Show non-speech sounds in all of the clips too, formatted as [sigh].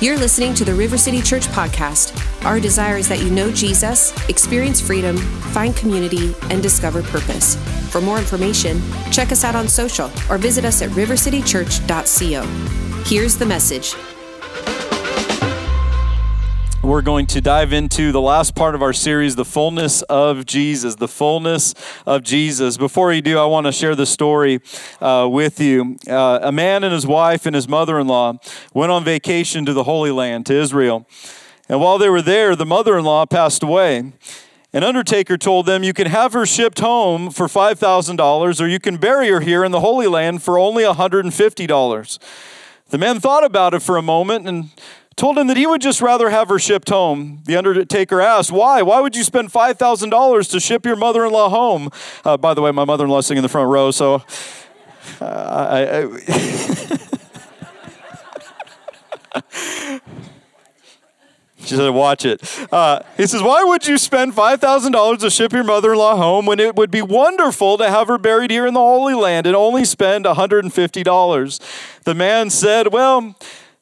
You're listening to the River City Church podcast. Our desire is that you know Jesus, experience freedom, find community, and discover purpose. For more information, check us out on social or visit us at rivercitychurch.co. Here's the message. We're going to dive into the last part of our series, The Fullness of Jesus. The Fullness of Jesus. Before we do, I want to share the story uh, with you. Uh, a man and his wife and his mother in law went on vacation to the Holy Land, to Israel. And while they were there, the mother in law passed away. An undertaker told them, You can have her shipped home for $5,000, or you can bury her here in the Holy Land for only $150. The man thought about it for a moment and told him that he would just rather have her shipped home. The undertaker asked, Why? Why would you spend $5,000 to ship your mother in law home? Uh, by the way, my mother in law is sitting in the front row, so uh, I. I [laughs] She said, watch it. Uh, he says, Why would you spend $5,000 to ship your mother in law home when it would be wonderful to have her buried here in the Holy Land and only spend $150? The man said, Well,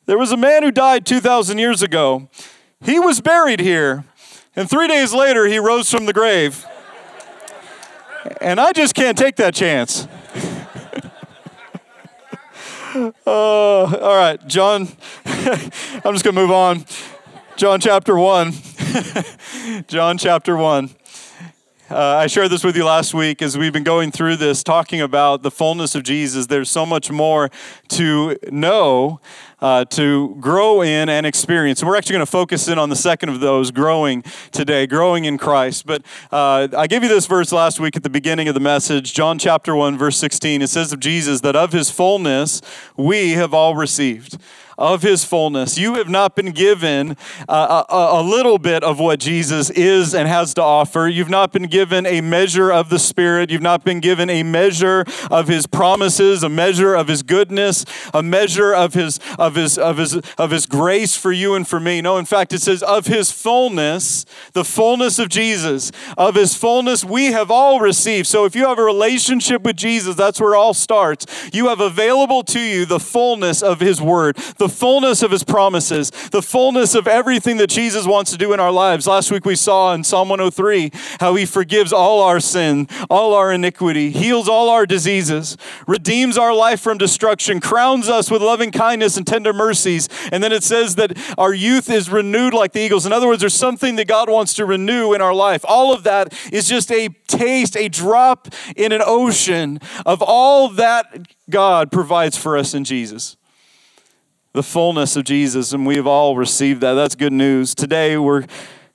there was a man who died 2,000 years ago. He was buried here, and three days later, he rose from the grave. And I just can't take that chance. [laughs] uh, all right, John, [laughs] I'm just going to move on. John chapter 1. [laughs] John chapter 1. Uh, I shared this with you last week as we've been going through this, talking about the fullness of Jesus. There's so much more to know, uh, to grow in, and experience. And we're actually going to focus in on the second of those, growing today, growing in Christ. But uh, I gave you this verse last week at the beginning of the message, John chapter 1, verse 16. It says of Jesus that of his fullness we have all received of his fullness. You have not been given uh, a, a, little bit of what Jesus is and has to offer. You've not been given a measure of the Spirit. You've not been given a measure of his promises, a measure of his goodness, a measure of his his of his of his grace for you and for me. No, in fact, it says of his fullness, the fullness of Jesus, of his fullness we have all received. So if you have a relationship with Jesus, that's where it all starts. You have available to you the fullness of his word, the fullness of his promises, the fullness of everything that Jesus wants to do in our lives. Last week we saw in Psalm 103 how he forgives all our sin, all our iniquity, heals all our diseases, redeems our life from destruction, crowns us with loving kindness and tender mercies. And then it says that our youth is renewed like the eagles. In other words, there's something that God wants to renew in our life. All of that is just a taste, a drop in an ocean of all that God provides for us in Jesus the fullness of Jesus, and we have all received that. That's good news. Today, we're going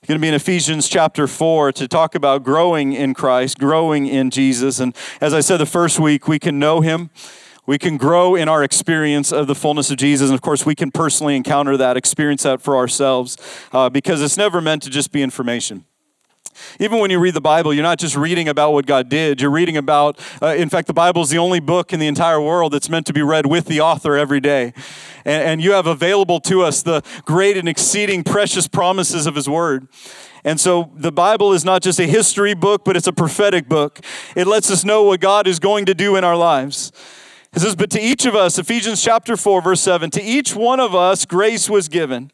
to be in Ephesians chapter 4 to talk about growing in Christ, growing in Jesus. And as I said the first week, we can know Him. We can grow in our experience of the fullness of Jesus. And of course, we can personally encounter that, experience that for ourselves, uh, because it's never meant to just be information. Even when you read the Bible, you're not just reading about what God did. You're reading about, uh, in fact, the Bible is the only book in the entire world that's meant to be read with the author every day. And, and you have available to us the great and exceeding precious promises of His Word. And so the Bible is not just a history book, but it's a prophetic book. It lets us know what God is going to do in our lives. It says, But to each of us, Ephesians chapter 4, verse 7, to each one of us grace was given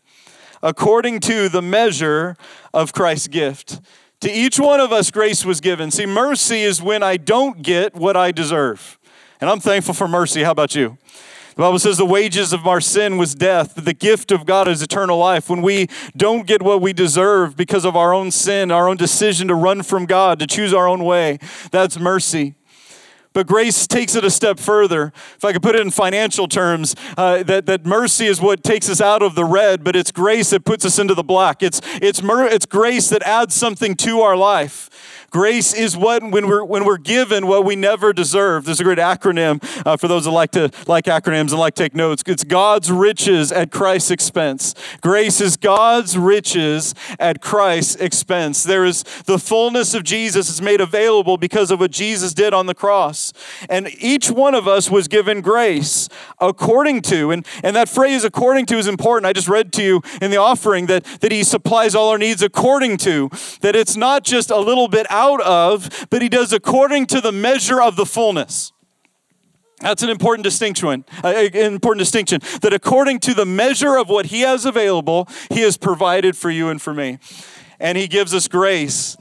according to the measure of Christ's gift. To each one of us, grace was given. See, mercy is when I don't get what I deserve. And I'm thankful for mercy. How about you? The Bible says the wages of our sin was death, but the gift of God is eternal life. When we don't get what we deserve because of our own sin, our own decision to run from God, to choose our own way, that's mercy. But grace takes it a step further. If I could put it in financial terms, uh, that, that mercy is what takes us out of the red, but it's grace that puts us into the black. It's, it's, mer- it's grace that adds something to our life. Grace is what when we're when we're given what we never deserve. There's a great acronym uh, for those that like to like acronyms and like take notes. It's God's riches at Christ's expense. Grace is God's riches at Christ's expense. There is the fullness of Jesus is made available because of what Jesus did on the cross. And each one of us was given grace according to, and, and that phrase according to is important. I just read to you in the offering that, that he supplies all our needs according to, that it's not just a little bit of, but he does according to the measure of the fullness. That's an important distinction. An important distinction that according to the measure of what He has available, He has provided for you and for me, and He gives us grace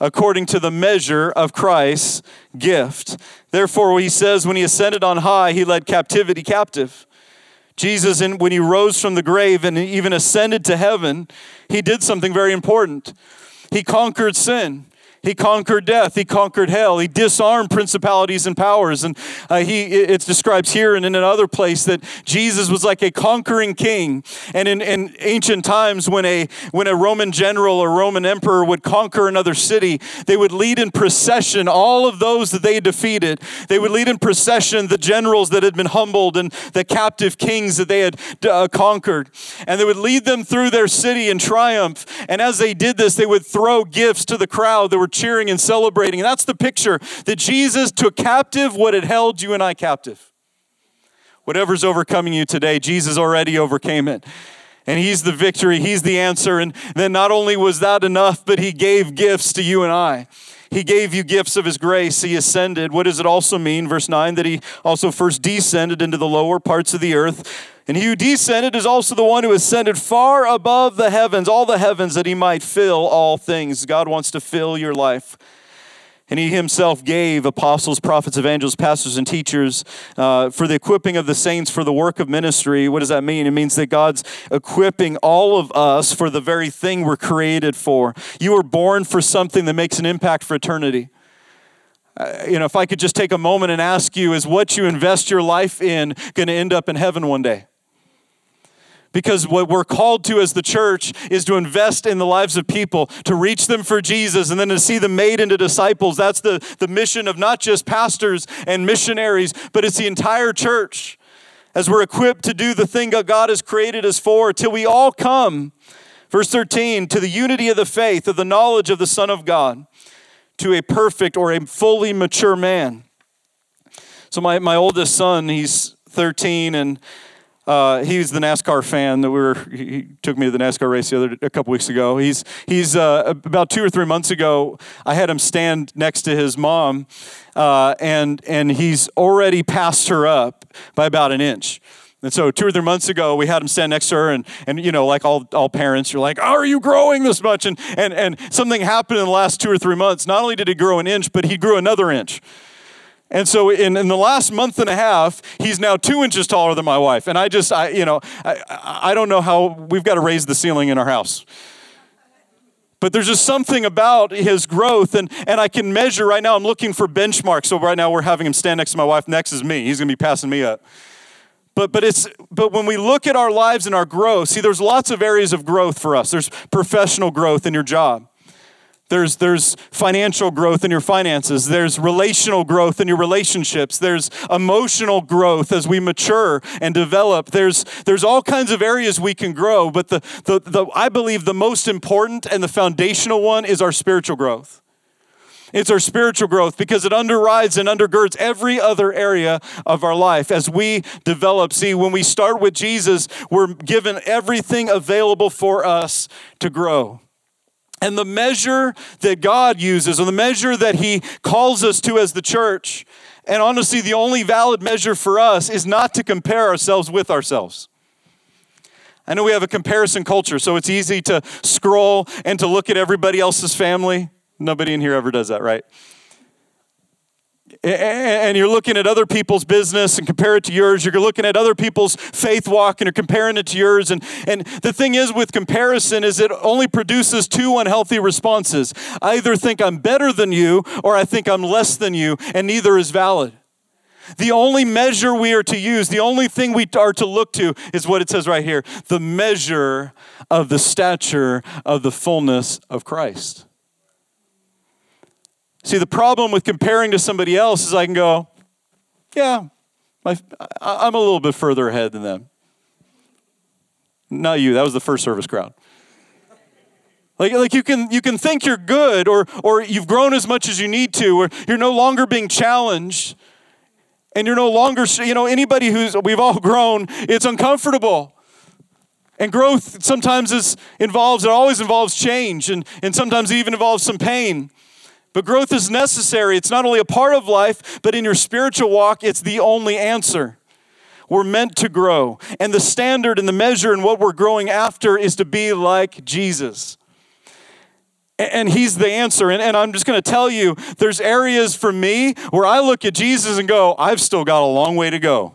according to the measure of Christ's gift. Therefore, He says, when He ascended on high, He led captivity captive. Jesus, when He rose from the grave and even ascended to heaven, He did something very important. He conquered sin. He conquered death. He conquered hell. He disarmed principalities and powers. And uh, he, it describes here and in another place that Jesus was like a conquering king. And in, in ancient times, when a, when a Roman general or Roman emperor would conquer another city, they would lead in procession all of those that they defeated. They would lead in procession the generals that had been humbled and the captive kings that they had uh, conquered. And they would lead them through their city in triumph. And as they did this, they would throw gifts to the crowd. There were cheering and celebrating. And that's the picture that Jesus took captive what had held you and I captive. Whatever's overcoming you today, Jesus already overcame it. And He's the victory, He's the answer. And then not only was that enough, but He gave gifts to you and I. He gave you gifts of His grace. He ascended. What does it also mean? Verse 9 that He also first descended into the lower parts of the earth. And he who descended is also the one who ascended far above the heavens, all the heavens, that he might fill all things. God wants to fill your life. And he himself gave apostles, prophets, evangelists, pastors, and teachers uh, for the equipping of the saints for the work of ministry. What does that mean? It means that God's equipping all of us for the very thing we're created for. You were born for something that makes an impact for eternity. Uh, you know, if I could just take a moment and ask you, is what you invest your life in going to end up in heaven one day? Because what we're called to as the church is to invest in the lives of people, to reach them for Jesus, and then to see them made into disciples. That's the, the mission of not just pastors and missionaries, but it's the entire church. As we're equipped to do the thing that God has created us for, till we all come, verse 13, to the unity of the faith, of the knowledge of the Son of God, to a perfect or a fully mature man. So, my, my oldest son, he's 13, and uh, he's the NASCAR fan that we were. He took me to the NASCAR race the other a couple weeks ago. He's he's uh, about two or three months ago. I had him stand next to his mom, uh, and and he's already passed her up by about an inch. And so two or three months ago, we had him stand next to her, and, and you know, like all, all parents, you're like, are you growing this much? And, and, and something happened in the last two or three months. Not only did he grow an inch, but he grew another inch. And so in, in the last month and a half, he's now two inches taller than my wife. And I just, I, you know, I, I don't know how we've got to raise the ceiling in our house. But there's just something about his growth, and, and I can measure right now. I'm looking for benchmarks. So right now we're having him stand next to my wife. Next is me. He's going to be passing me up. But, but, it's, but when we look at our lives and our growth, see, there's lots of areas of growth for us. There's professional growth in your job. There's, there's financial growth in your finances. There's relational growth in your relationships. There's emotional growth as we mature and develop. There's, there's all kinds of areas we can grow, but the, the, the, I believe the most important and the foundational one is our spiritual growth. It's our spiritual growth because it underrides and undergirds every other area of our life as we develop. See, when we start with Jesus, we're given everything available for us to grow. And the measure that God uses, or the measure that He calls us to as the church, and honestly, the only valid measure for us is not to compare ourselves with ourselves. I know we have a comparison culture, so it's easy to scroll and to look at everybody else's family. Nobody in here ever does that, right? And you're looking at other people's business and compare it to yours. You're looking at other people's faith walk and you're comparing it to yours. And, and the thing is with comparison is it only produces two unhealthy responses. I either think I'm better than you or I think I'm less than you, and neither is valid. The only measure we are to use, the only thing we are to look to is what it says right here the measure of the stature of the fullness of Christ. See, the problem with comparing to somebody else is I can go, yeah, my, I'm a little bit further ahead than them. Not you, that was the first service crowd. Like, like you can you can think you're good or or you've grown as much as you need to, or you're no longer being challenged, and you're no longer, you know, anybody who's we've all [laughs] grown, it's uncomfortable. And growth sometimes is involves, it always involves change, and, and sometimes it even involves some pain. But growth is necessary. It's not only a part of life, but in your spiritual walk, it's the only answer. We're meant to grow. And the standard and the measure and what we're growing after is to be like Jesus. And he's the answer. And, I'm just going to tell you there's areas for me where I look at Jesus and go, I've still got a long way to go.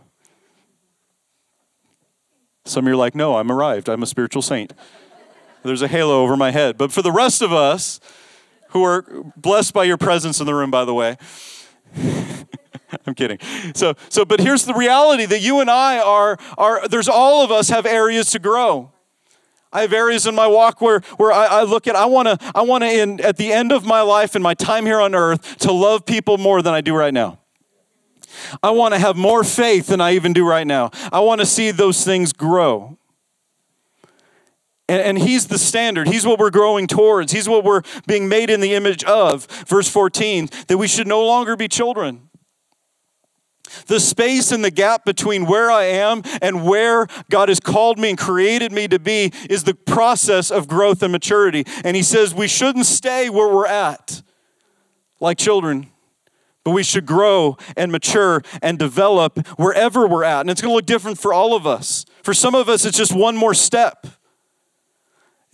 Some of you are like, no, I'm arrived. I'm a spiritual saint. There's a halo over my head. But for the rest of us, who are blessed by your presence in the room, by the way. [laughs] I'm kidding. So, so, but here's the reality that you and I are, are there's all of us have areas to grow. I have areas in my walk where, where I, I look at, I want to, I want to, in at the end of my life and my time here on earth, to love people more than I do right now. I want to have more faith than I even do right now. I want to see those things grow. And, and, he's the standard. He's what we're growing towards. He's what we're being made in the image of. Verse 14, that we should no longer be children. The space and the gap between where I am and where God has called me and created me to be is the process of growth and maturity. And he says we shouldn't stay where we're at like children, but we should grow and mature and develop wherever we're at. And it's going to look different for all of us. For some of us, it's just one more step.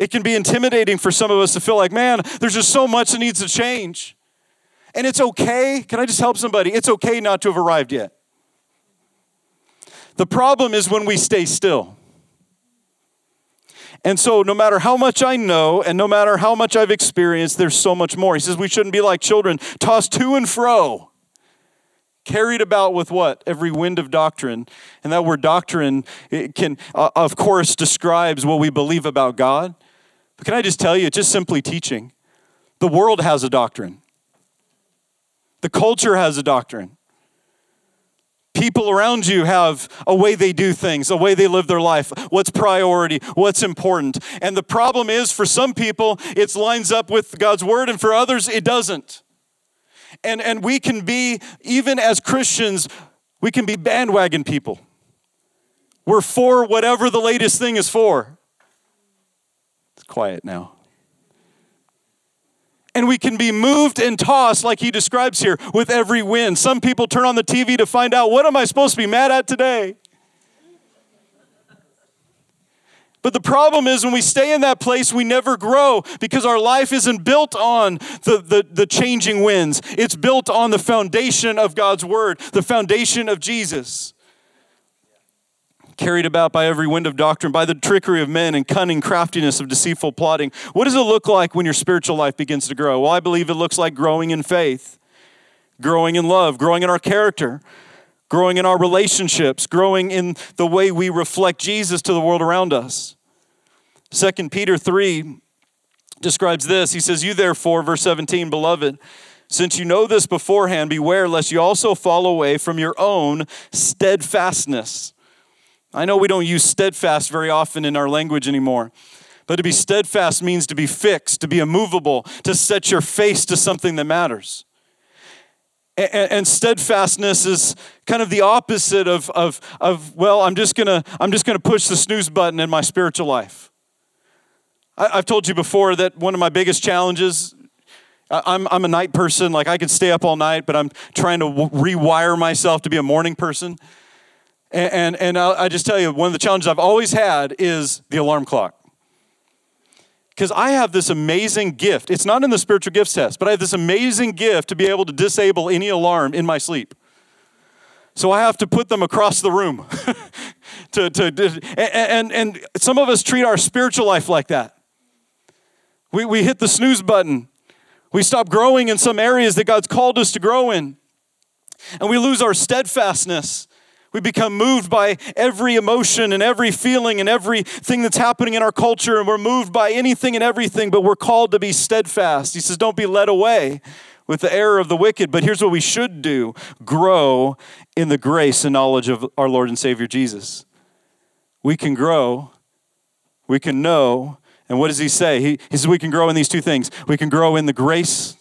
It can be intimidating for some of us to feel like, man, there's just so much that needs to change. And it's okay. Can I just help somebody? It's okay not to have arrived yet. The problem is when we stay still. And so, no matter how much I know and no matter how much I've experienced, there's so much more. He says we shouldn't be like children, tossed to and fro, carried about with what? Every wind of doctrine. And that word doctrine can, uh, of course, describes what we believe about God. But can I just tell you, it's just simply teaching. The world has a doctrine, the culture has a doctrine. People around you have a way they do things, a way they live their life, what's priority, what's important. And the problem is for some people, it lines up with God's word, and for others, it doesn't. And, and we can be, even as Christians, we can be bandwagon people. We're for whatever the latest thing is for quiet now. And we can be moved and tossed, like he describes here, with every wind. Some people turn on the TV to find out what am I supposed to be mad at today? But the problem is when we stay in that place, we never grow because our life isn't built on the, the, the, changing winds. It's built on the foundation of God's word, the foundation of Jesus carried about by every wind of doctrine, by the trickery of men and cunning craftiness of deceitful plotting. What does it look like when your spiritual life begins to grow? Well, I believe it looks like growing in faith, growing in love, growing in our character, growing in our relationships, growing in the way we reflect Jesus to the world around us. 2 Peter 3 describes this. He says, You therefore, verse 17, beloved, since you know this beforehand, beware lest you also fall away from your own steadfastness I know we don't use steadfast very often in our language anymore. But to be steadfast means to be fixed, to be immovable, to set your face to something that matters. And, steadfastness is kind of the opposite of, of, of well, I'm just gonna, I'm just gonna push the snooze button in my spiritual life. I, have told you before that one of my biggest challenges, I'm, I'm a night person, like I could stay up all night, but I'm trying to rewire myself to be a morning person. And, and, and I just tell you, one of the challenges I've always had is the alarm clock. Because I have this amazing gift. It's not in the spiritual gifts test, but I have this amazing gift to be able to disable any alarm in my sleep. So I have to put them across the room. [laughs] to, to, and, and, and some of us treat our spiritual life like that. We, we hit the snooze button. We stop growing in some areas that God's called us to grow in. And we lose our steadfastness we become moved by every emotion and every feeling and everything that's happening in our culture, and we're moved by anything and everything, but we're called to be steadfast. He says, Don't be led away with the error of the wicked, but here's what we should do grow in the grace and knowledge of our Lord and Savior Jesus. We can grow, we can know, and what does he say? He, he says we can grow in these two things. We can grow in the grace.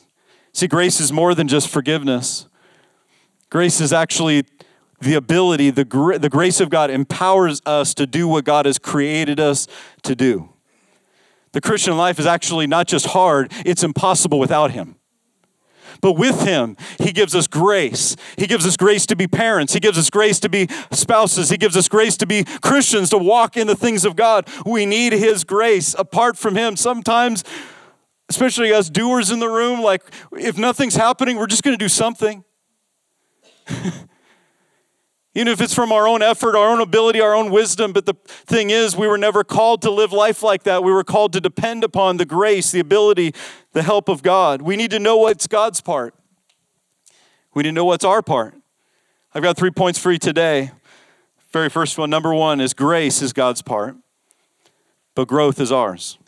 See, grace is more than just forgiveness. Grace is actually the ability, the, gra- the grace of God empowers us to do what God has created us to do. The Christian life is actually not just hard, it's impossible without Him. But with him, he gives us grace. He gives us grace to be parents. He gives us grace to be spouses. He gives us grace to be Christians, to walk in the things of God. We need his grace. Apart from him, sometimes, especially us doers in the room, like if nothing's happening, we're just going to do something. [laughs] Even if it's from our own effort, our own ability, our own wisdom. But the thing is, we were never called to live life like that. We were called to depend upon the grace, the ability, the help of God. We need to know what's God's part. We need to know what's our part. I've got three points for you today. Very first one, number one, is grace is God's part, but growth is ours.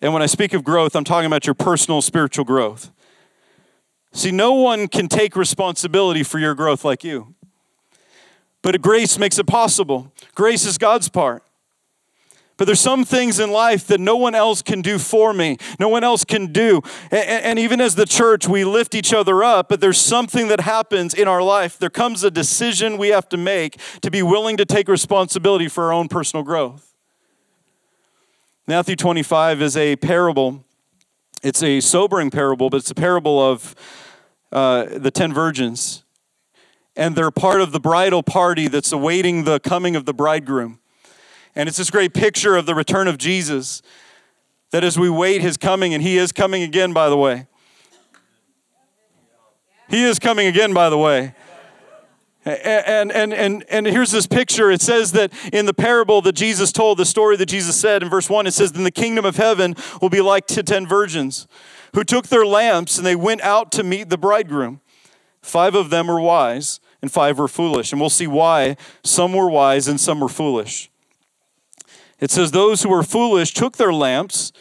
And when I speak of growth, I'm talking about your personal spiritual growth. See, no one can take responsibility for your growth like you. But grace makes it possible. Grace is God's part. But there's some things in life that no one else can do for me. No one else can do. And, even as the church, we lift each other up, but there's something that happens in our life. There comes a decision we have to make to be willing to take responsibility for our own personal growth. Matthew 25 is a parable. It's a sobering parable, but it's a parable of uh, the 10 virgins and they're part of the bridal party that's awaiting the coming of the bridegroom. And it's this great picture of the return of Jesus that as we wait his coming, and he is coming again, by the way. He is coming again, by the way. And, and, and, and here's this picture. It says that in the parable that Jesus told, the story that Jesus said in verse 1, it says, Then the kingdom of heaven will be like to ten virgins who took their lamps and they went out to meet the bridegroom. Five of them were wise and five were foolish. And we'll see why some were wise and some were foolish. It says, Those who were foolish took their lamps,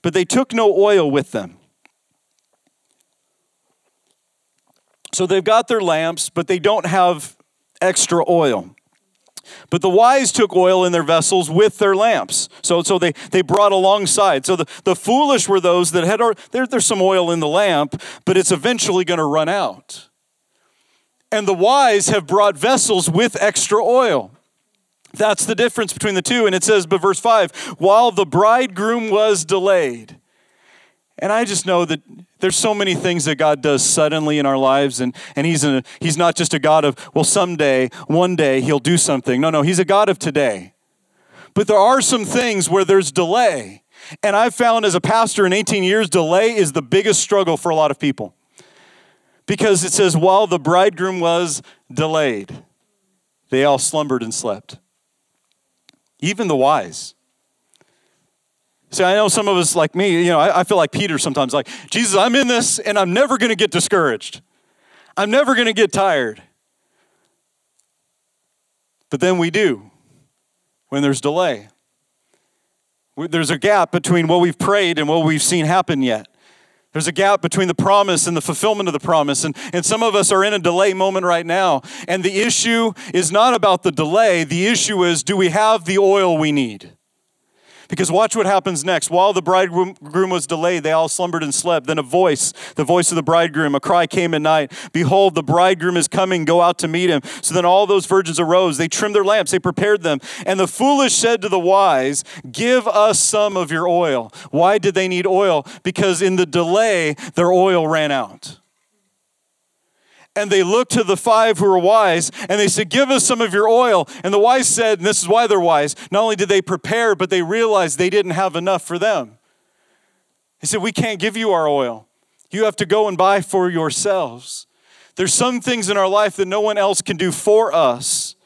but they took no oil with them. So they've got their lamps, but they don't have extra oil. But the wise took oil in their vessels with their lamps. So, so they, they brought alongside. So the, the foolish were those that had, there, there's some oil in the lamp, but it's eventually going to run out and the wise have brought vessels with extra oil. That's the difference between the two. And it says, but verse 5 while the bridegroom was delayed. And I just know that there's so many things that God does suddenly in our lives, and, and he's, a, he's not just a God of, well, someday, one day, He'll do something. No, no, He's a God of today. But there are some things where there's delay. And I've found as a pastor in 18 years, delay is the biggest struggle for a lot of people because it says, while the bridegroom was delayed, they all slumbered and slept. Even the wise. See, I know some of us, like me, you know, I, I feel like Peter sometimes, like, Jesus, I'm in this and I'm never going to get discouraged. I'm never going to get tired. But then we do when there's delay. There's a gap between what we've prayed and what we've seen happen yet. There's a gap between the promise and the fulfillment of the promise. And, and some of us are in a delay moment right now. And the issue is not about the delay, the issue is do we have the oil we need? Because watch what happens next. While the bridegroom was delayed, they all slumbered and slept. Then a voice, the voice of the bridegroom, a cry came at night Behold, the bridegroom is coming, go out to meet him. So then all those virgins arose. They trimmed their lamps, they prepared them. And the foolish said to the wise, Give us some of your oil. Why did they need oil? Because in the delay, their oil ran out and they looked to the five who were wise and they said, Give us some of your oil. And the wise said, and this is why they're wise, not only did they prepare, but they realized they didn't have enough for them. He said, We can't give you our oil. You have to go and buy for yourselves. There's some things in our life that no one else can do for us.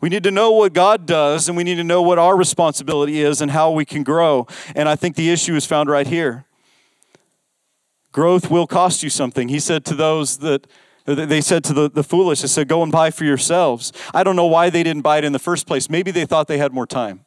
We need to know what God does, and we need to know what our responsibility is and how we can grow. And I think the issue is found right here. Growth will cost you something. He said to those that they said to the, the foolish, they said, Go and buy for yourselves. I don't know why they didn't buy it in the first place. Maybe they thought they had more time.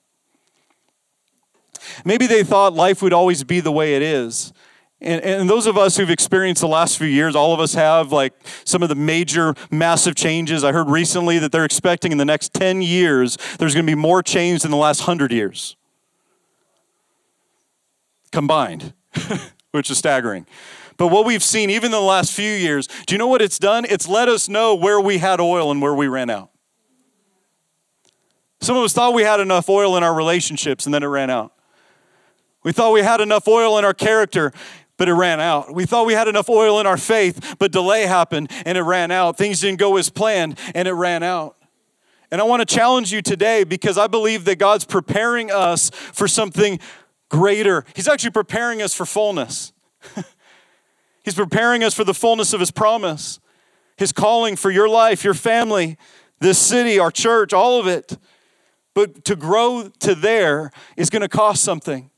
Maybe they thought life would always be the way it is. And, and those of us who've experienced the last few years, all of us have like some of the major, massive changes. I heard recently that they're expecting in the next 10 years, there's going to be more change than the last 100 years combined. [laughs] which is staggering. But what we've seen, even in the last few years, do you know what it's done? It's let us know where we had oil and where we ran out. Some of us thought we had enough oil in our relationships and then it ran out. We thought we had enough oil in our character. but it ran out. We thought we had enough oil in our faith, but delay happened and it ran out. Things didn't go as planned and it ran out. And I want to challenge you today because I believe that God's preparing us for something greater. He's actually preparing us for fullness. [laughs] He's preparing us for the fullness of His promise, His calling for your life, your family, this city, our church, all of it. But to grow to there is going to cost something.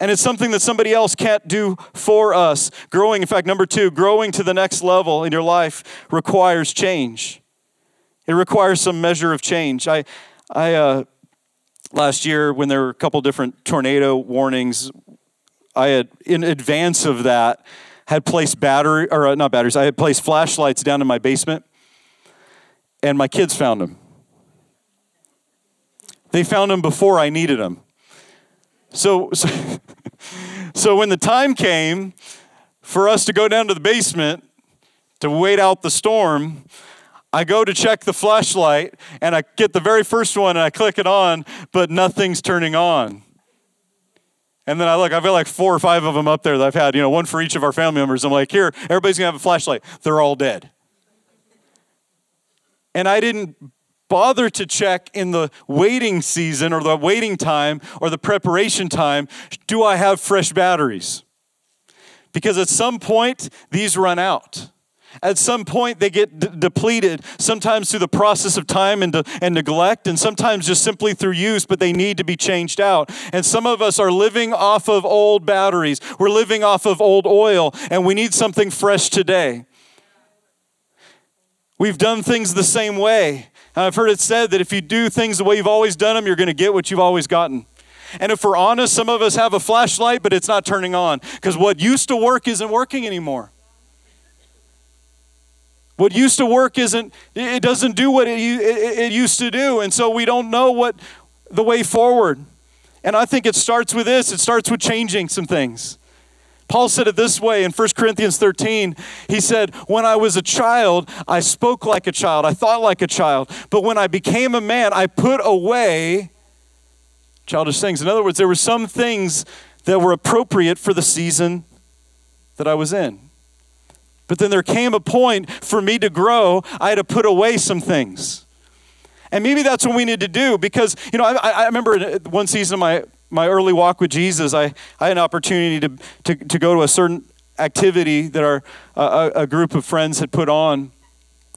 And it's something that somebody else can't do for us. Growing, in fact, number two, growing to the next level in your life requires change. It requires some measure of change. I, I uh, last year when there were a couple different tornado warnings, I had in advance of that had placed battery or uh, not batteries. I had placed flashlights down in my basement, and my kids found them. They found them before I needed them. So, so, [laughs] so when the time came for us to go down to the basement to wait out the storm, I go to check the flashlight and I get the very first one and I click it on, but nothing's turning on. And then I look, I've got like four or five of them up there that I've had, you know, one for each of our family members. I'm like, here, everybody's gonna have a flashlight. They're all dead. And I didn't bother to check in the waiting season or the waiting time or the preparation time do I have fresh batteries? Because at some point, these run out. At some point, they get d- depleted, sometimes through the process of time and, de- and neglect, and sometimes just simply through use, but they need to be changed out. And some of us are living off of old batteries. We're living off of old oil, and we need something fresh today. We've done things the same way. I've heard it said that if you do things the way you've always done them, you're going to get what you've always gotten. And if we're honest, some of us have a flashlight, but it's not turning on because what used to work isn't working anymore. What used to work isn't, it doesn't do what it, it, it used to do. And so we don't know what the way forward. And I think it starts with this it starts with changing some things. Paul said it this way in 1 Corinthians 13. He said, When I was a child, I spoke like a child, I thought like a child. But when I became a man, I put away childish things. In other words, there were some things that were appropriate for the season that I was in. But then there came a point for me to grow, I had to put away some things. And maybe that's what we need to do because, you know, I, I remember one season of my my early walk with Jesus, I, I had an opportunity to, to, to go to a certain activity that our, uh, a group of friends had put on.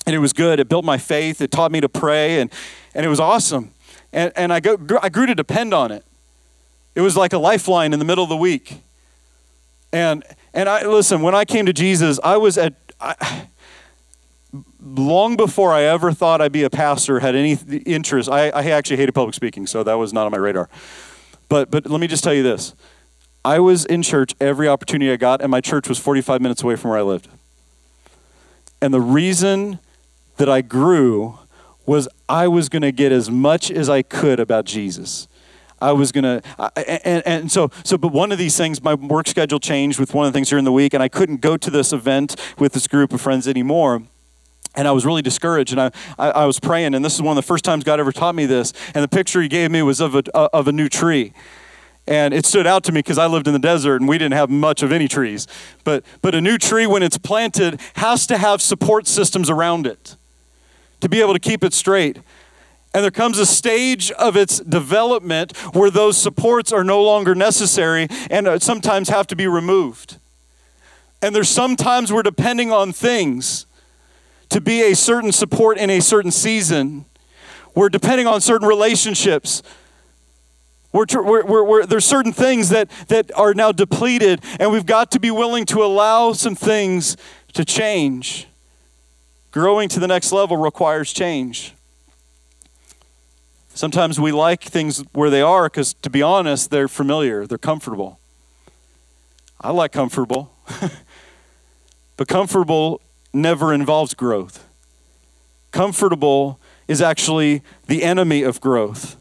And it was good. It built my faith. It taught me to pray, and, and it was awesome. And, and I, go, I grew to depend on it. It was like a lifeline in the middle of the week. And, and I, listen, when I came to Jesus, I was at, I, long before I ever thought I'd be a pastor, had any interest. I, I actually hated public speaking, so that was not on my radar. But, but let me just tell you this I was in church every opportunity I got, and my church was 45 minutes away from where I lived. And the reason that I grew was I was going to get as much as I could about Jesus. I was gonna, and, and so, so, but one of these things, my work schedule changed with one of the things during the week, and I couldn't go to this event with this group of friends anymore and I was really discouraged, and I, I, I, was praying, and this is one of the first times God ever taught me this. And the picture He gave me was of a, uh, of a new tree. And it stood out to me because I lived in the desert and we didn't have much of any trees. But, but a new tree, when it's planted, has to have support systems around it to be able to keep it straight. And there comes a stage of its development where those supports are no longer necessary and uh, sometimes have to be removed. And there's sometimes we're depending on things to be a certain support in a certain season. We're depending on certain relationships. We're, we're, we're, there's certain things that, that are now depleted, and we've got to be willing to allow some things to change. Growing to the next level requires change. Sometimes we like things where they are because, to be honest, they're familiar, they're comfortable. I like comfortable. [laughs] but comfortable never involves growth. Comfortable is actually the enemy of growth.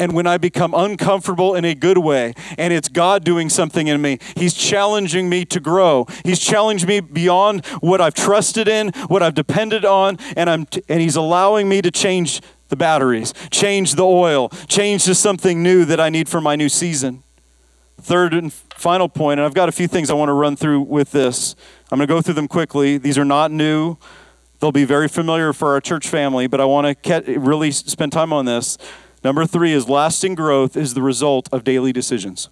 And when I become uncomfortable in a good way, and it's God doing something in me, He's challenging me to grow. He's challenged me beyond what I've trusted in, what I've depended on, and, I'm t- and He's allowing me to change the batteries, change the oil, change to something new that I need for my new season. third and final point, and I've got a few things I want to run through with this. I'm going to go through them quickly. These are not new. They'll be very familiar for our church family, but I want to really spend time on this. Number three is lasting growth is the result of daily decisions.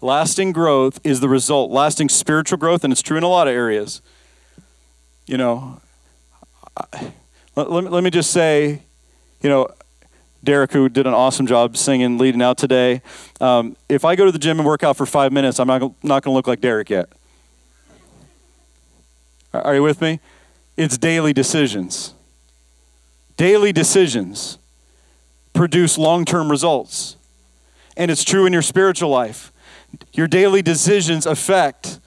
Lasting growth is the result, lasting spiritual growth, and it's true in a lot of areas. You know, let, let, let me just say, you know, Derek, who did an awesome job singing, leading out today. Um, if I go to the gym and work out for five minutes, I'm not, not going to look like Derek yet. Are you with me? It's daily decisions. Daily decisions produce long term results. And it's true in your spiritual life. Your daily decisions affect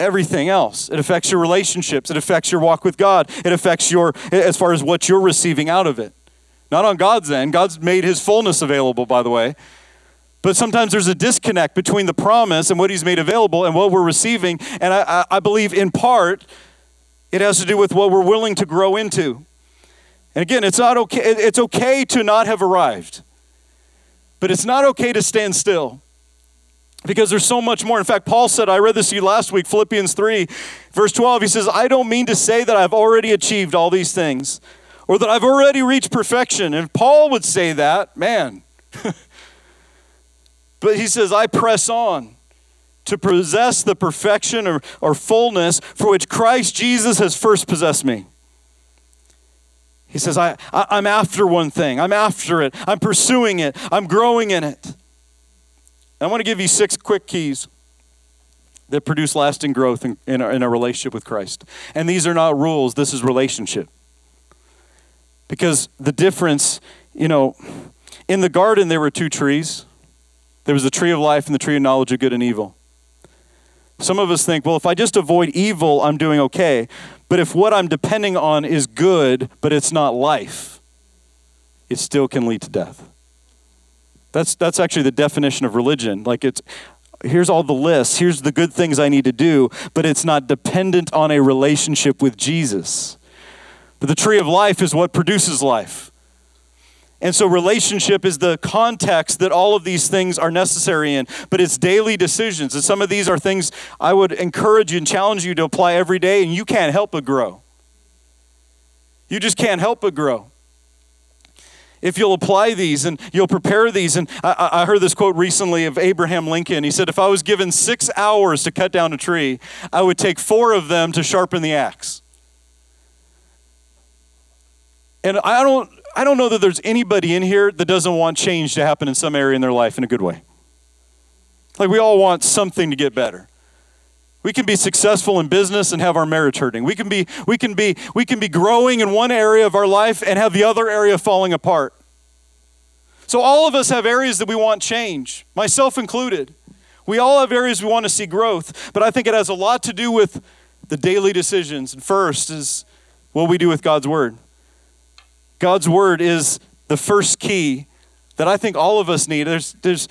everything else. It affects your relationships, it affects your walk with God, it affects your, as far as what you're receiving out of it. Not on God's end. God's made his fullness available, by the way. But sometimes there's a disconnect between the promise and what he's made available and what we're receiving. And I, I believe in part it has to do with what we're willing to grow into. And again, it's not okay, it's okay to not have arrived. But it's not okay to stand still because there's so much more. In fact, Paul said, I read this to you last week, Philippians 3, verse 12. He says, I don't mean to say that I've already achieved all these things or that I've already reached perfection. And Paul would say that, man. [laughs] but he says, I press on to possess the perfection or, or fullness for which Christ Jesus has first possessed me. He says, I, I, am after one thing. I'm after it. I'm pursuing it. I'm growing in it. I want to give you six quick keys that produce lasting growth in, in, a, in a relationship with Christ. And these are not rules, this is relationship. Because the difference, you know, in the garden there were two trees there was the tree of life and the tree of knowledge of good and evil. Some of us think, well, if I just avoid evil, I'm doing okay. But if what I'm depending on is good, but it's not life, it still can lead to death. That's, that's actually the definition of religion. Like it's, here's all the lists, here's the good things I need to do, but it's not dependent on a relationship with Jesus. But the tree of life is what produces life. And so, relationship is the context that all of these things are necessary in, but it's daily decisions. And some of these are things I would encourage you and challenge you to apply every day, and you can't help but grow. You just can't help but grow if you'll apply these and you'll prepare these. And I, I, heard this quote recently of Abraham Lincoln. He said, If I was given six hours to cut down a tree, I would take four of them to sharpen the axe. And I don't, I don't know that there's anybody in here that doesn't want change to happen in some area in their life in a good way. Like we all want something to get better. We can be successful in business and have our marriage hurting. We can be, we can be, we can be growing in one area of our life and have the other area falling apart. So all of us have areas that we want change, myself included. We all have areas we want to see growth, but I think it has a lot to do with the daily decisions. And first is what we do with God's word. God's word is the first key that I think all of us need. There's there's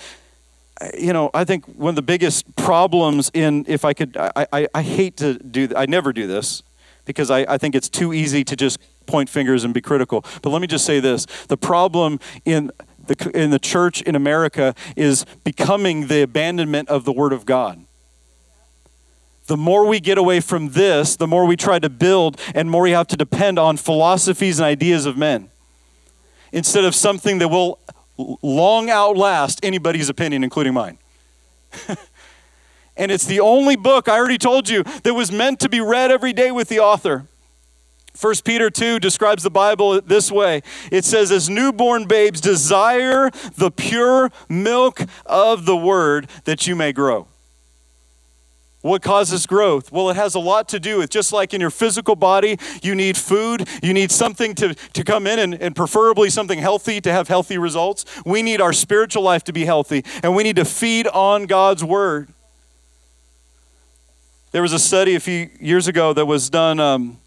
you know, I think one of the biggest problems in, if I could, I, I, I hate to do, I never do this because I, I think it's too easy to just point fingers and be critical. But let me just say this the problem in the, in the church in America is becoming the abandonment of the Word of God. The more we get away from this, the more we try to build and more we have to depend on philosophies and ideas of men instead of something that will long outlast anybody's opinion, including mine. [laughs] and it's the only book, I already told you, that was meant to be read every day with the author. 1 Peter 2 describes the Bible this way it says, As newborn babes, desire the pure milk of the word that you may grow. What causes growth? Well, it has a lot to do with just like in your physical body, you need food, you need something to, to come in and, and preferably something healthy to have healthy results. We need our spiritual life to be healthy, and we need to feed on God's word. There was a study a few years ago that was done, um,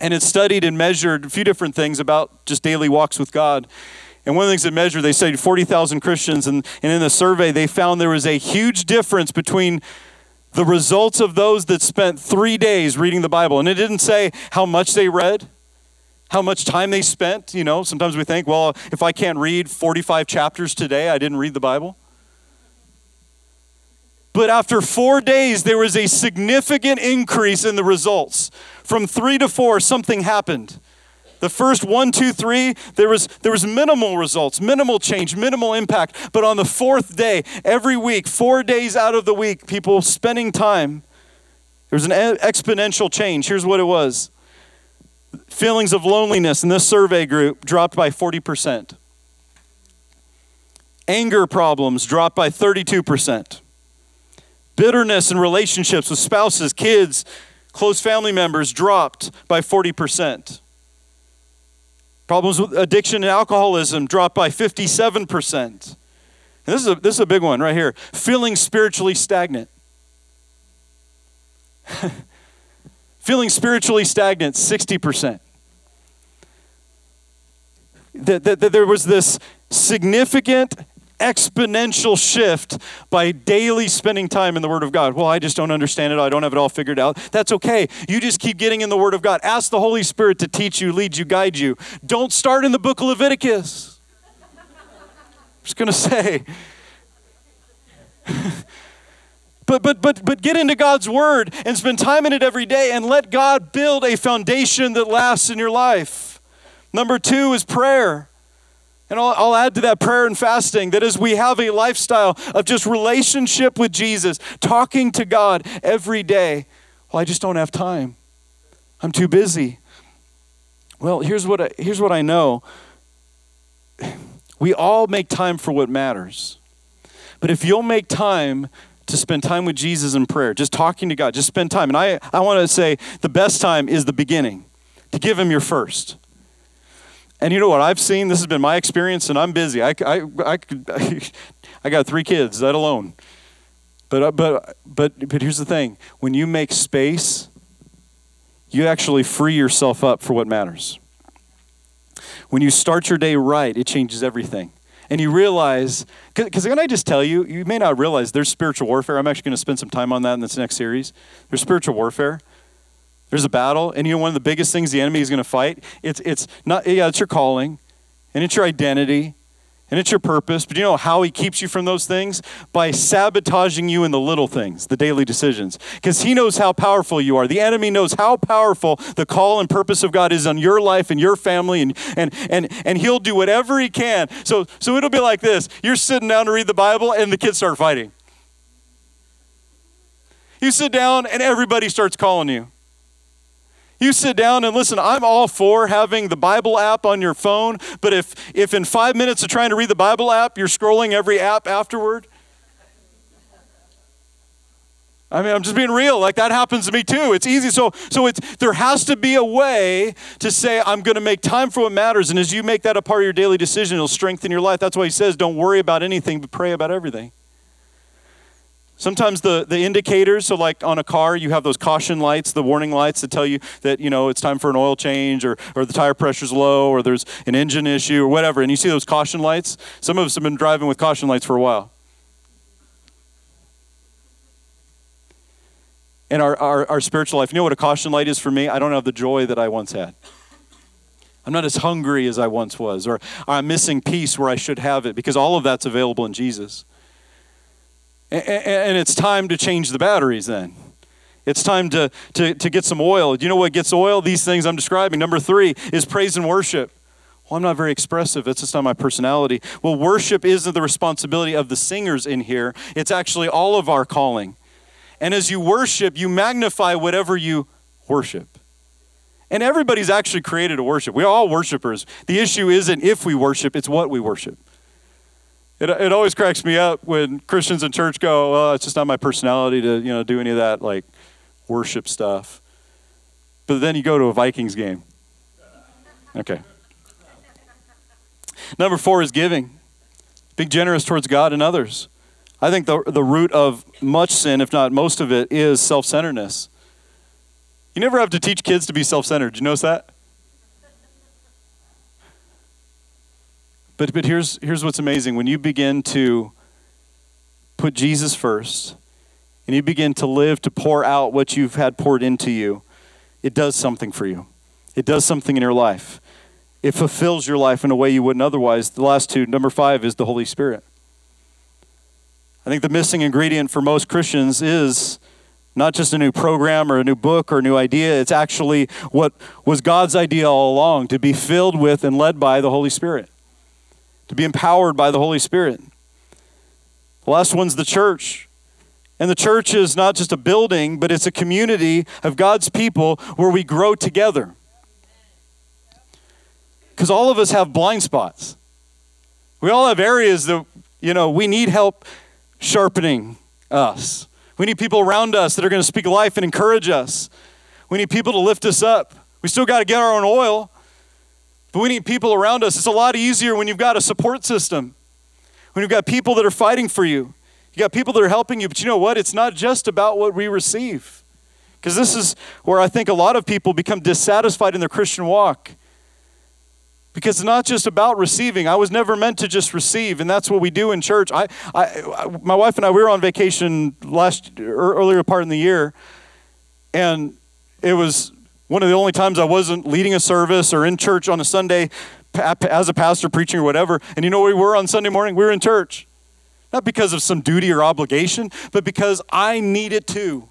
and it studied and measured a few different things about just daily walks with God. And one of the things they measured, they studied 40,000 Christians, and, and in the survey, they found there was a huge difference between the results of those that spent three days reading the Bible. And it didn't say how much they read, how much time they spent. You know, sometimes we think, well, if I can't read 45 chapters today, I didn't read the Bible. But after four days, there was a significant increase in the results. From three to four, something happened. The first one, two, three, there was, there was minimal results, minimal change, minimal impact. But on the fourth day, every week, four days out of the week, people spending time, there was an exponential change. Here's what it was feelings of loneliness in this survey group dropped by 40%. Anger problems dropped by 32%. Bitterness in relationships with spouses, kids, close family members dropped by 40%. Problems with addiction and alcoholism dropped by 57%. This is a, this is a big one right here. Feeling spiritually stagnant. [laughs] Feeling spiritually stagnant, 60%. That, that, that there was this significant exponential shift by daily spending time in the Word of God. Well, I just don't understand it. I don't have it all figured out. That's okay. You just keep getting in the Word of God. Ask the Holy Spirit to teach you, lead you, guide you. Don't start in the book of Leviticus. I'm just going to say. [laughs] But, but, but, but get into God's Word and spend time in it every day and let God build a foundation that lasts in your life. Number two is prayer. And I'll, I'll, add to that prayer and fasting that as we have a lifestyle of just relationship with Jesus, talking to God every day, well, I just don't have time. I'm too busy. Well, here's what I, here's what I know. We all make time for what matters. But if you'll make time to spend time with Jesus in prayer, just talking to God, just spend time. And I, I want to say the best time is the beginning, to give Him your first. And you know what I've seen? This has been my experience, and I'm busy. I, I, I, [laughs] I got three kids, that alone. But, uh, but, but, but here's the thing when you make space, you actually free yourself up for what matters. When you start your day right, it changes everything. And you realize, because can I just tell you, you may not realize there's spiritual warfare. I'm actually going to spend some time on that in this next series. There's spiritual warfare. There's a battle, and you know one of the biggest things the enemy is going to fight? It's, it's not, yeah, it's your calling, and it's your identity, and it's your purpose. But you know how he keeps you from those things? By sabotaging you in the little things, the daily decisions. Because he knows how powerful you are. The enemy knows how powerful the call and purpose of God is on your life and your family, and, and, and, and he'll do whatever he can. So, so it'll be like this you're sitting down to read the Bible, and the kids start fighting. You sit down, and everybody starts calling you. You sit down and listen, I'm all for having the Bible app on your phone, but if, if in five minutes of trying to read the Bible app, you're scrolling every app afterward, I mean, I'm just being real. Like that happens to me too. It's easy. So, so it's there has to be a way to say I'm going to make time for what matters. And as you make that a part of your daily decision, it'll strengthen your life. That's why he says, "Don't worry about anything, but pray about everything." Sometimes the, the indicators, so like on a car, you have those caution lights, the warning lights that tell you that, you know, it's time for an oil change or, or the tire pressure's low or there's an engine issue or whatever. And you see those caution lights? Some of us have been driving with caution lights for a while. In our, our, our spiritual life, you know what a caution light is for me? I don't have the joy that I once had. I'm not as hungry as I once was, or I'm missing peace where I should have it because all of that's available in Jesus. And it's time to change the batteries then. It's time to, to, to get some oil. Do you know what gets oil? These things I'm describing. Number three is praise and worship. Well, I'm not very expressive. It's just not my personality. Well, worship isn't the responsibility of the singers in here, it's actually all of our calling. And as you worship, you magnify whatever you worship. And everybody's actually created to worship. We're all worshipers. The issue isn't if we worship, it's what we worship. It, it always cracks me up when Christians in church go, "Well, it's just not my personality to you know do any of that like worship stuff." But then you go to a Vikings game. Okay. Number four is giving. Be generous towards God and others. I think the, the root of much sin, if not most of it, is self centeredness. You never have to teach kids to be self centered. Did you notice that? But, but here's, here's what's amazing when you begin to put Jesus first and you begin to live to pour out what you've had poured into you, it does something for you. It does something in your life. It fulfills your life in a way you wouldn't otherwise. The last two, number five, is the Holy Spirit. I think the missing ingredient for most Christians is not just a new program or a new book or a new idea. It's actually what was God's idea all along to be filled with and led by the Holy Spirit, to be empowered by the Holy Spirit. The last one's the church. And the church is not just a building, but it's a community of God's people where we grow together. Because all of us have blind spots. We all have areas that, you know, we need help sharpening us. We need people around us that are going to speak life and encourage us. We need people to lift us up. We still got to get our own oil, but we need people around us. It's a lot easier when you've got a support system, when you've got people that are fighting for you. You got people that are helping you, but you know what? It's not just about what we receive. Because this is where I think a lot of people become dissatisfied in their Christian walk. Because it's not just about receiving. I was never meant to just receive, and that's what we do in church. I, I, my wife and I, we were on vacation last earlier part in the year, and it was one of the only times I wasn't leading a service or in church on a Sunday as a pastor preaching or whatever. And you know where we were on Sunday morning? We were in church. Not because of some duty or obligation, but because I need it too.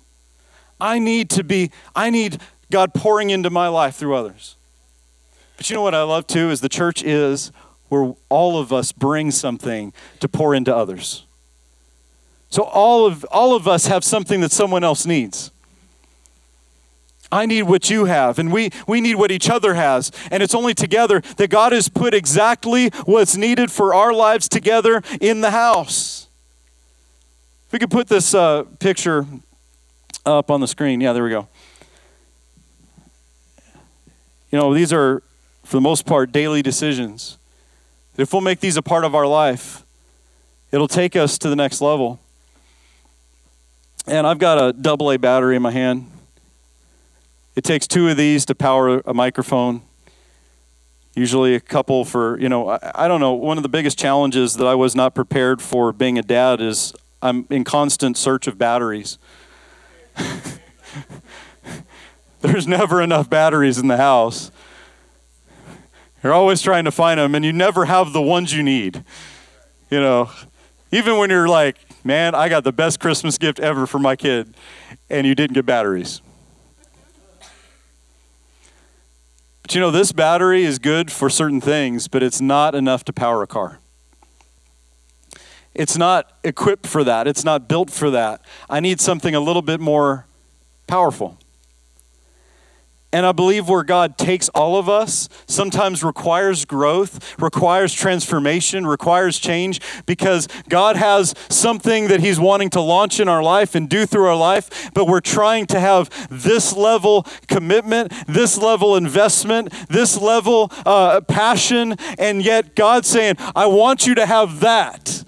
I need to be, I need God pouring into my life through others. But you know what I love too is the church is where all of us bring something to pour into others. So all of all of us have something that someone else needs. I need what you have, and we, we need what each other has. And it's only together that God has put exactly what's needed for our lives together in the house. If we could put this uh, picture up on the screen. Yeah, there we go. You know, these are, for the most part, daily decisions. If we'll make these a part of our life, it'll take us to the next level. And I've got a double A battery in my hand. It takes two of these to power a microphone. Usually a couple for, you know, I, I, don't know. One of the biggest challenges that I was not prepared for being a dad is I'm in constant search of batteries. [laughs] There's never enough batteries in the house. You're always trying to find them, and you never have the ones you need. You know, even when you're like, man, I got the best Christmas gift ever for my kid, and you didn't get batteries. But you know, this battery is good for certain things, but it's not enough to power a car. It's not equipped for that. It's not built for that. I need something a little bit more powerful. And I believe where God takes all of us sometimes requires growth, requires transformation, requires change, because God has something that He's wanting to launch in our life and do through our life, but we're trying to have this level commitment, this level investment, this level uh, passion, and yet God's saying, I want you to have that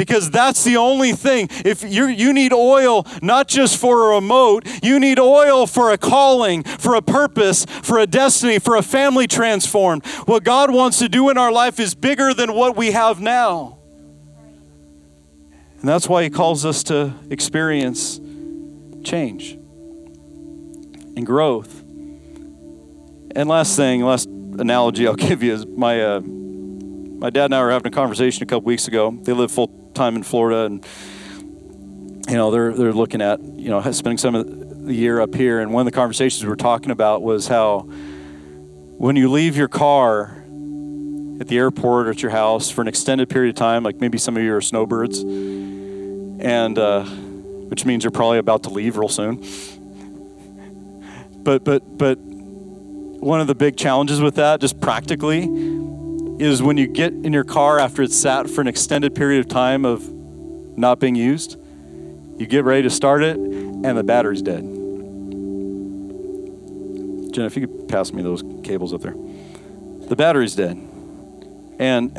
because that's the only thing. If you you need oil not just for a remote, you need oil for a calling, for a purpose, for a destiny, for a family transformed. What God wants to do in our life is bigger than what we have now. And that's why he calls us to experience change and growth. And last thing, last analogy I'll [laughs] give you is my uh, my dad and I were having a conversation a couple weeks ago. They live full time in Florida, and you know they're they're looking at you know spending some of the year up here. And one of the conversations we were talking about was how when you leave your car at the airport or at your house for an extended period of time, like maybe some of you are snowbirds, and uh, which means you're probably about to leave real soon. But but but one of the big challenges with that, just practically, is when you get in your car after it's sat for an extended period of time of not being used, you get ready to start it, and the battery's dead. Jen, if you could pass me those cables up there. The battery's dead. And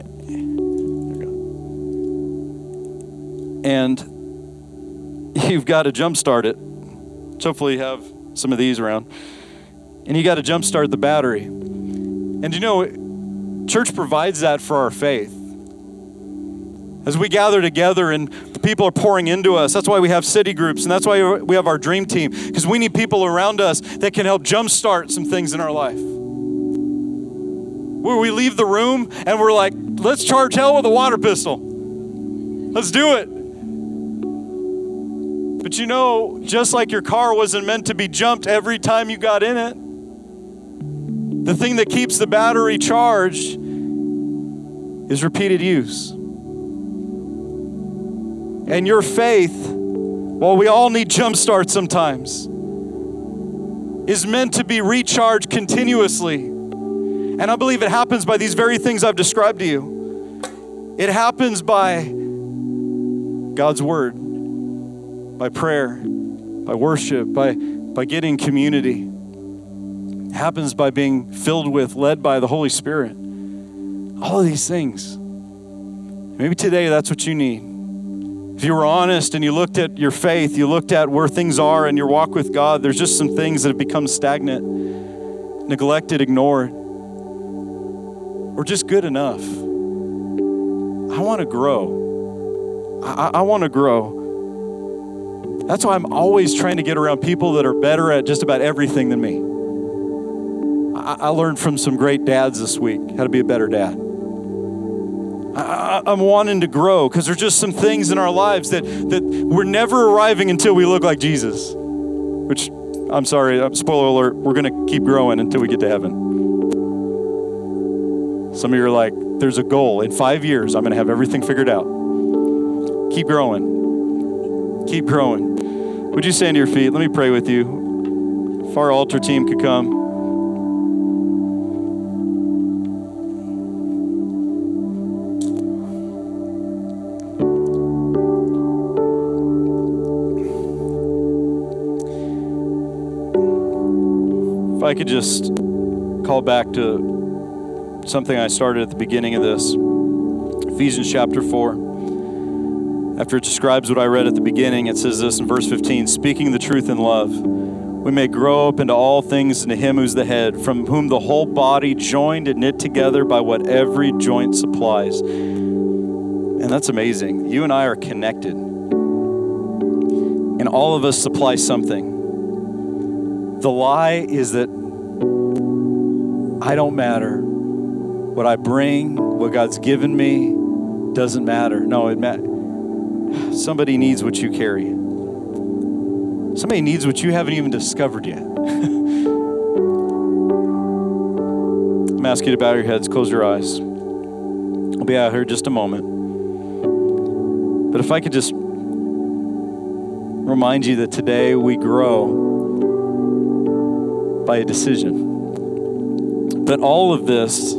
and you've got to jump start it. So hopefully you have some of these around. And you got to jump start the battery. And you know, Church provides that for our faith. As we gather together and people are pouring into us, that's why we have city groups and that's why we have our dream team, because we need people around us that can help jumpstart some things in our life. Where we leave the room and we're like, let's charge hell with a water pistol. Let's do it. But you know, just like your car wasn't meant to be jumped every time you got in it, the thing that keeps the battery charged is repeated use. And your faith, while we all need jump starts sometimes, is meant to be recharged continuously. And I believe it happens by these very things I've described to you. It happens by God's word, by prayer, by worship, by, by getting community. Happens by being filled with, led by the Holy Spirit. All of these things. Maybe today that's what you need. If you were honest and you looked at your faith, you looked at where things are in your walk with God, there's just some things that have become stagnant, neglected, ignored, or just good enough. I want to grow. I, I want to grow. That's why I'm always trying to get around people that are better at just about everything than me. I, learned from some great dads this week how to be a better dad. I, am wanting to grow because there's just some things in our lives that, that we're never arriving until we look like Jesus. Which, I'm sorry, uh, spoiler alert, we're going to keep growing until we get to heaven. Some of you are like, there's a goal. In five years, I'm going to have everything figured out. Keep growing. Keep growing. Would you stand to your feet? Let me pray with you. If our altar team could come. I could just call back to something I started at the beginning of this Ephesians chapter 4. After it describes what I read at the beginning, it says this in verse 15 speaking the truth in love, we may grow up into all things into Him who's the head, from whom the whole body, joined and knit together by what every joint supplies. And that's amazing. You and I are connected, and all of us supply something. The lie is that I don't matter. What I bring, what God's given me, doesn't matter. No, it matters. Somebody needs what you carry. Somebody needs what you haven't even discovered yet. [laughs] I'm asking you to bow your heads, close your eyes. I'll be out here just a moment. But if I could just remind you that today we grow by a decision. But all of this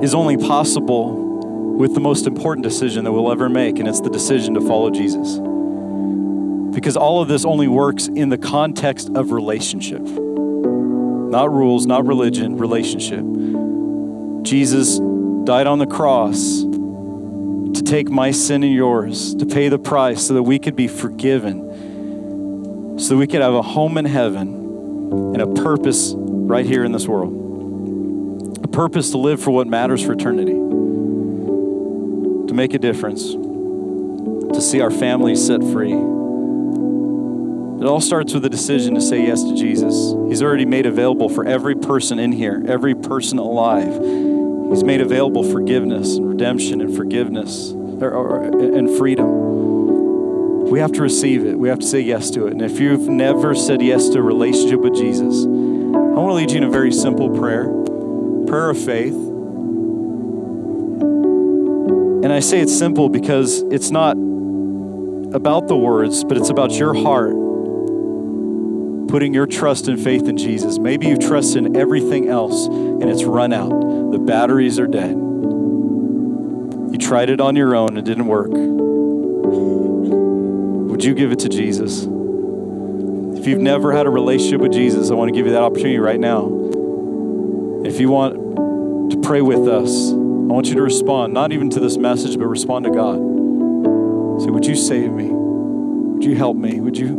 is only possible with the most important decision that we'll ever make, and it's the decision to follow Jesus. Because all of this only works in the context of relationship. Not rules, not religion, relationship. Jesus died on the cross to take my sin and yours, to pay the price so that we could be forgiven, so that we could have a home in heaven and a purpose right here in this world. Purpose to live for what matters for eternity, to make a difference, to see our families set free. It all starts with a decision to say yes to Jesus. He's already made available for every person in here, every person alive. He's made available forgiveness and redemption and forgiveness or, or, and freedom. We have to receive it. We have to say yes to it. And if you've never said yes to a relationship with Jesus, I want to lead you in a very simple prayer prayer of faith. And I say it's simple because it's not about the words, but it's about your heart putting your trust and faith in Jesus. Maybe you trust in everything else and it's run out. The batteries are dead. You tried it on your own, it didn't work. Would you give it to Jesus? If you've never had a relationship with Jesus, I want to give you that opportunity right now. If you want pray with us, I want you to respond, not even to this message, but respond to God. Say, Would you save me? Would you help me? Would you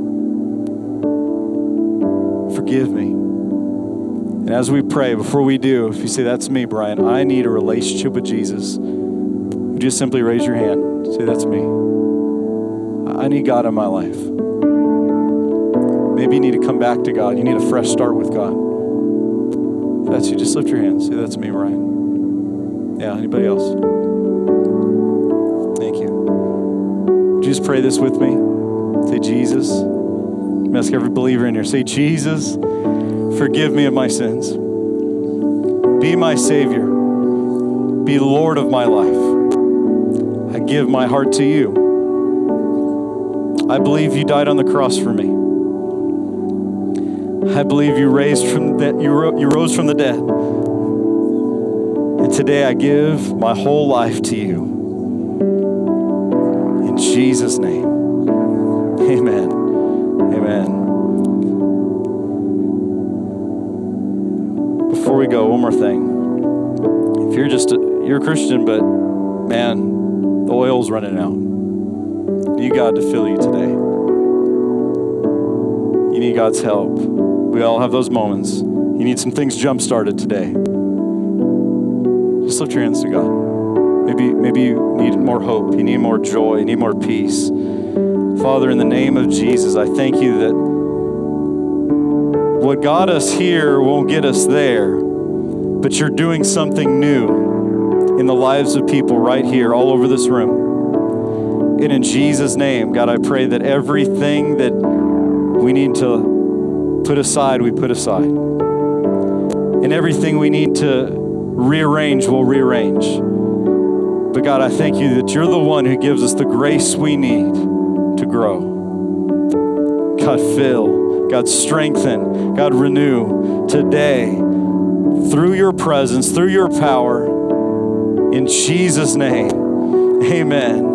forgive me? And as we pray, before we do, if you say, That's me, Brian, I need a relationship with Jesus, would you simply raise your hand? Say, That's me. I need God in my life. Maybe you need to come back to God. You need a fresh start with God. If that's you, just lift your hand. Say, That's me, Ryan. Yeah, anybody else? Thank you. Would you just pray this with me? Say, Jesus. I'm ask every believer in here. Say, Jesus, forgive me of my sins. Be my Savior. Be Lord of my life. I give my heart to you. I believe you died on the cross for me. I believe you raised from that you, ro- you rose from the dead. Today I give my whole life to you. In Jesus' name. Amen. Amen. Before we go, one more thing. If you're just a, you're a Christian, but man, the oil's running out. You need God to fill you today. You need God's help. We all have those moments. You need some things jump started today. Lift your hands to God. Maybe, maybe you need more hope. You need more joy. You need more peace. Father, in the name of Jesus, I thank you that what got us here won't get us there, but you're doing something new in the lives of people right here, all over this room. And in Jesus' name, God, I pray that everything that we need to put aside, we put aside. And everything we need to rearrange, we'll rearrange. But God, I thank you that you're the one who gives us the grace we need to grow. God, fill, God, strengthen, God, renew today through your presence, through your power. In Jesus' name, amen.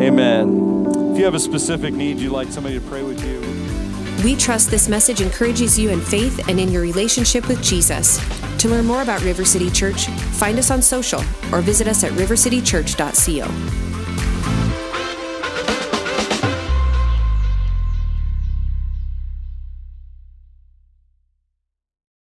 Amen. If you have a specific need you'd like somebody to pray with you, We trust this message encourages you in faith and in your relationship with Jesus. To learn more about River City Church, find us on social or visit us at rivercitychurch.co.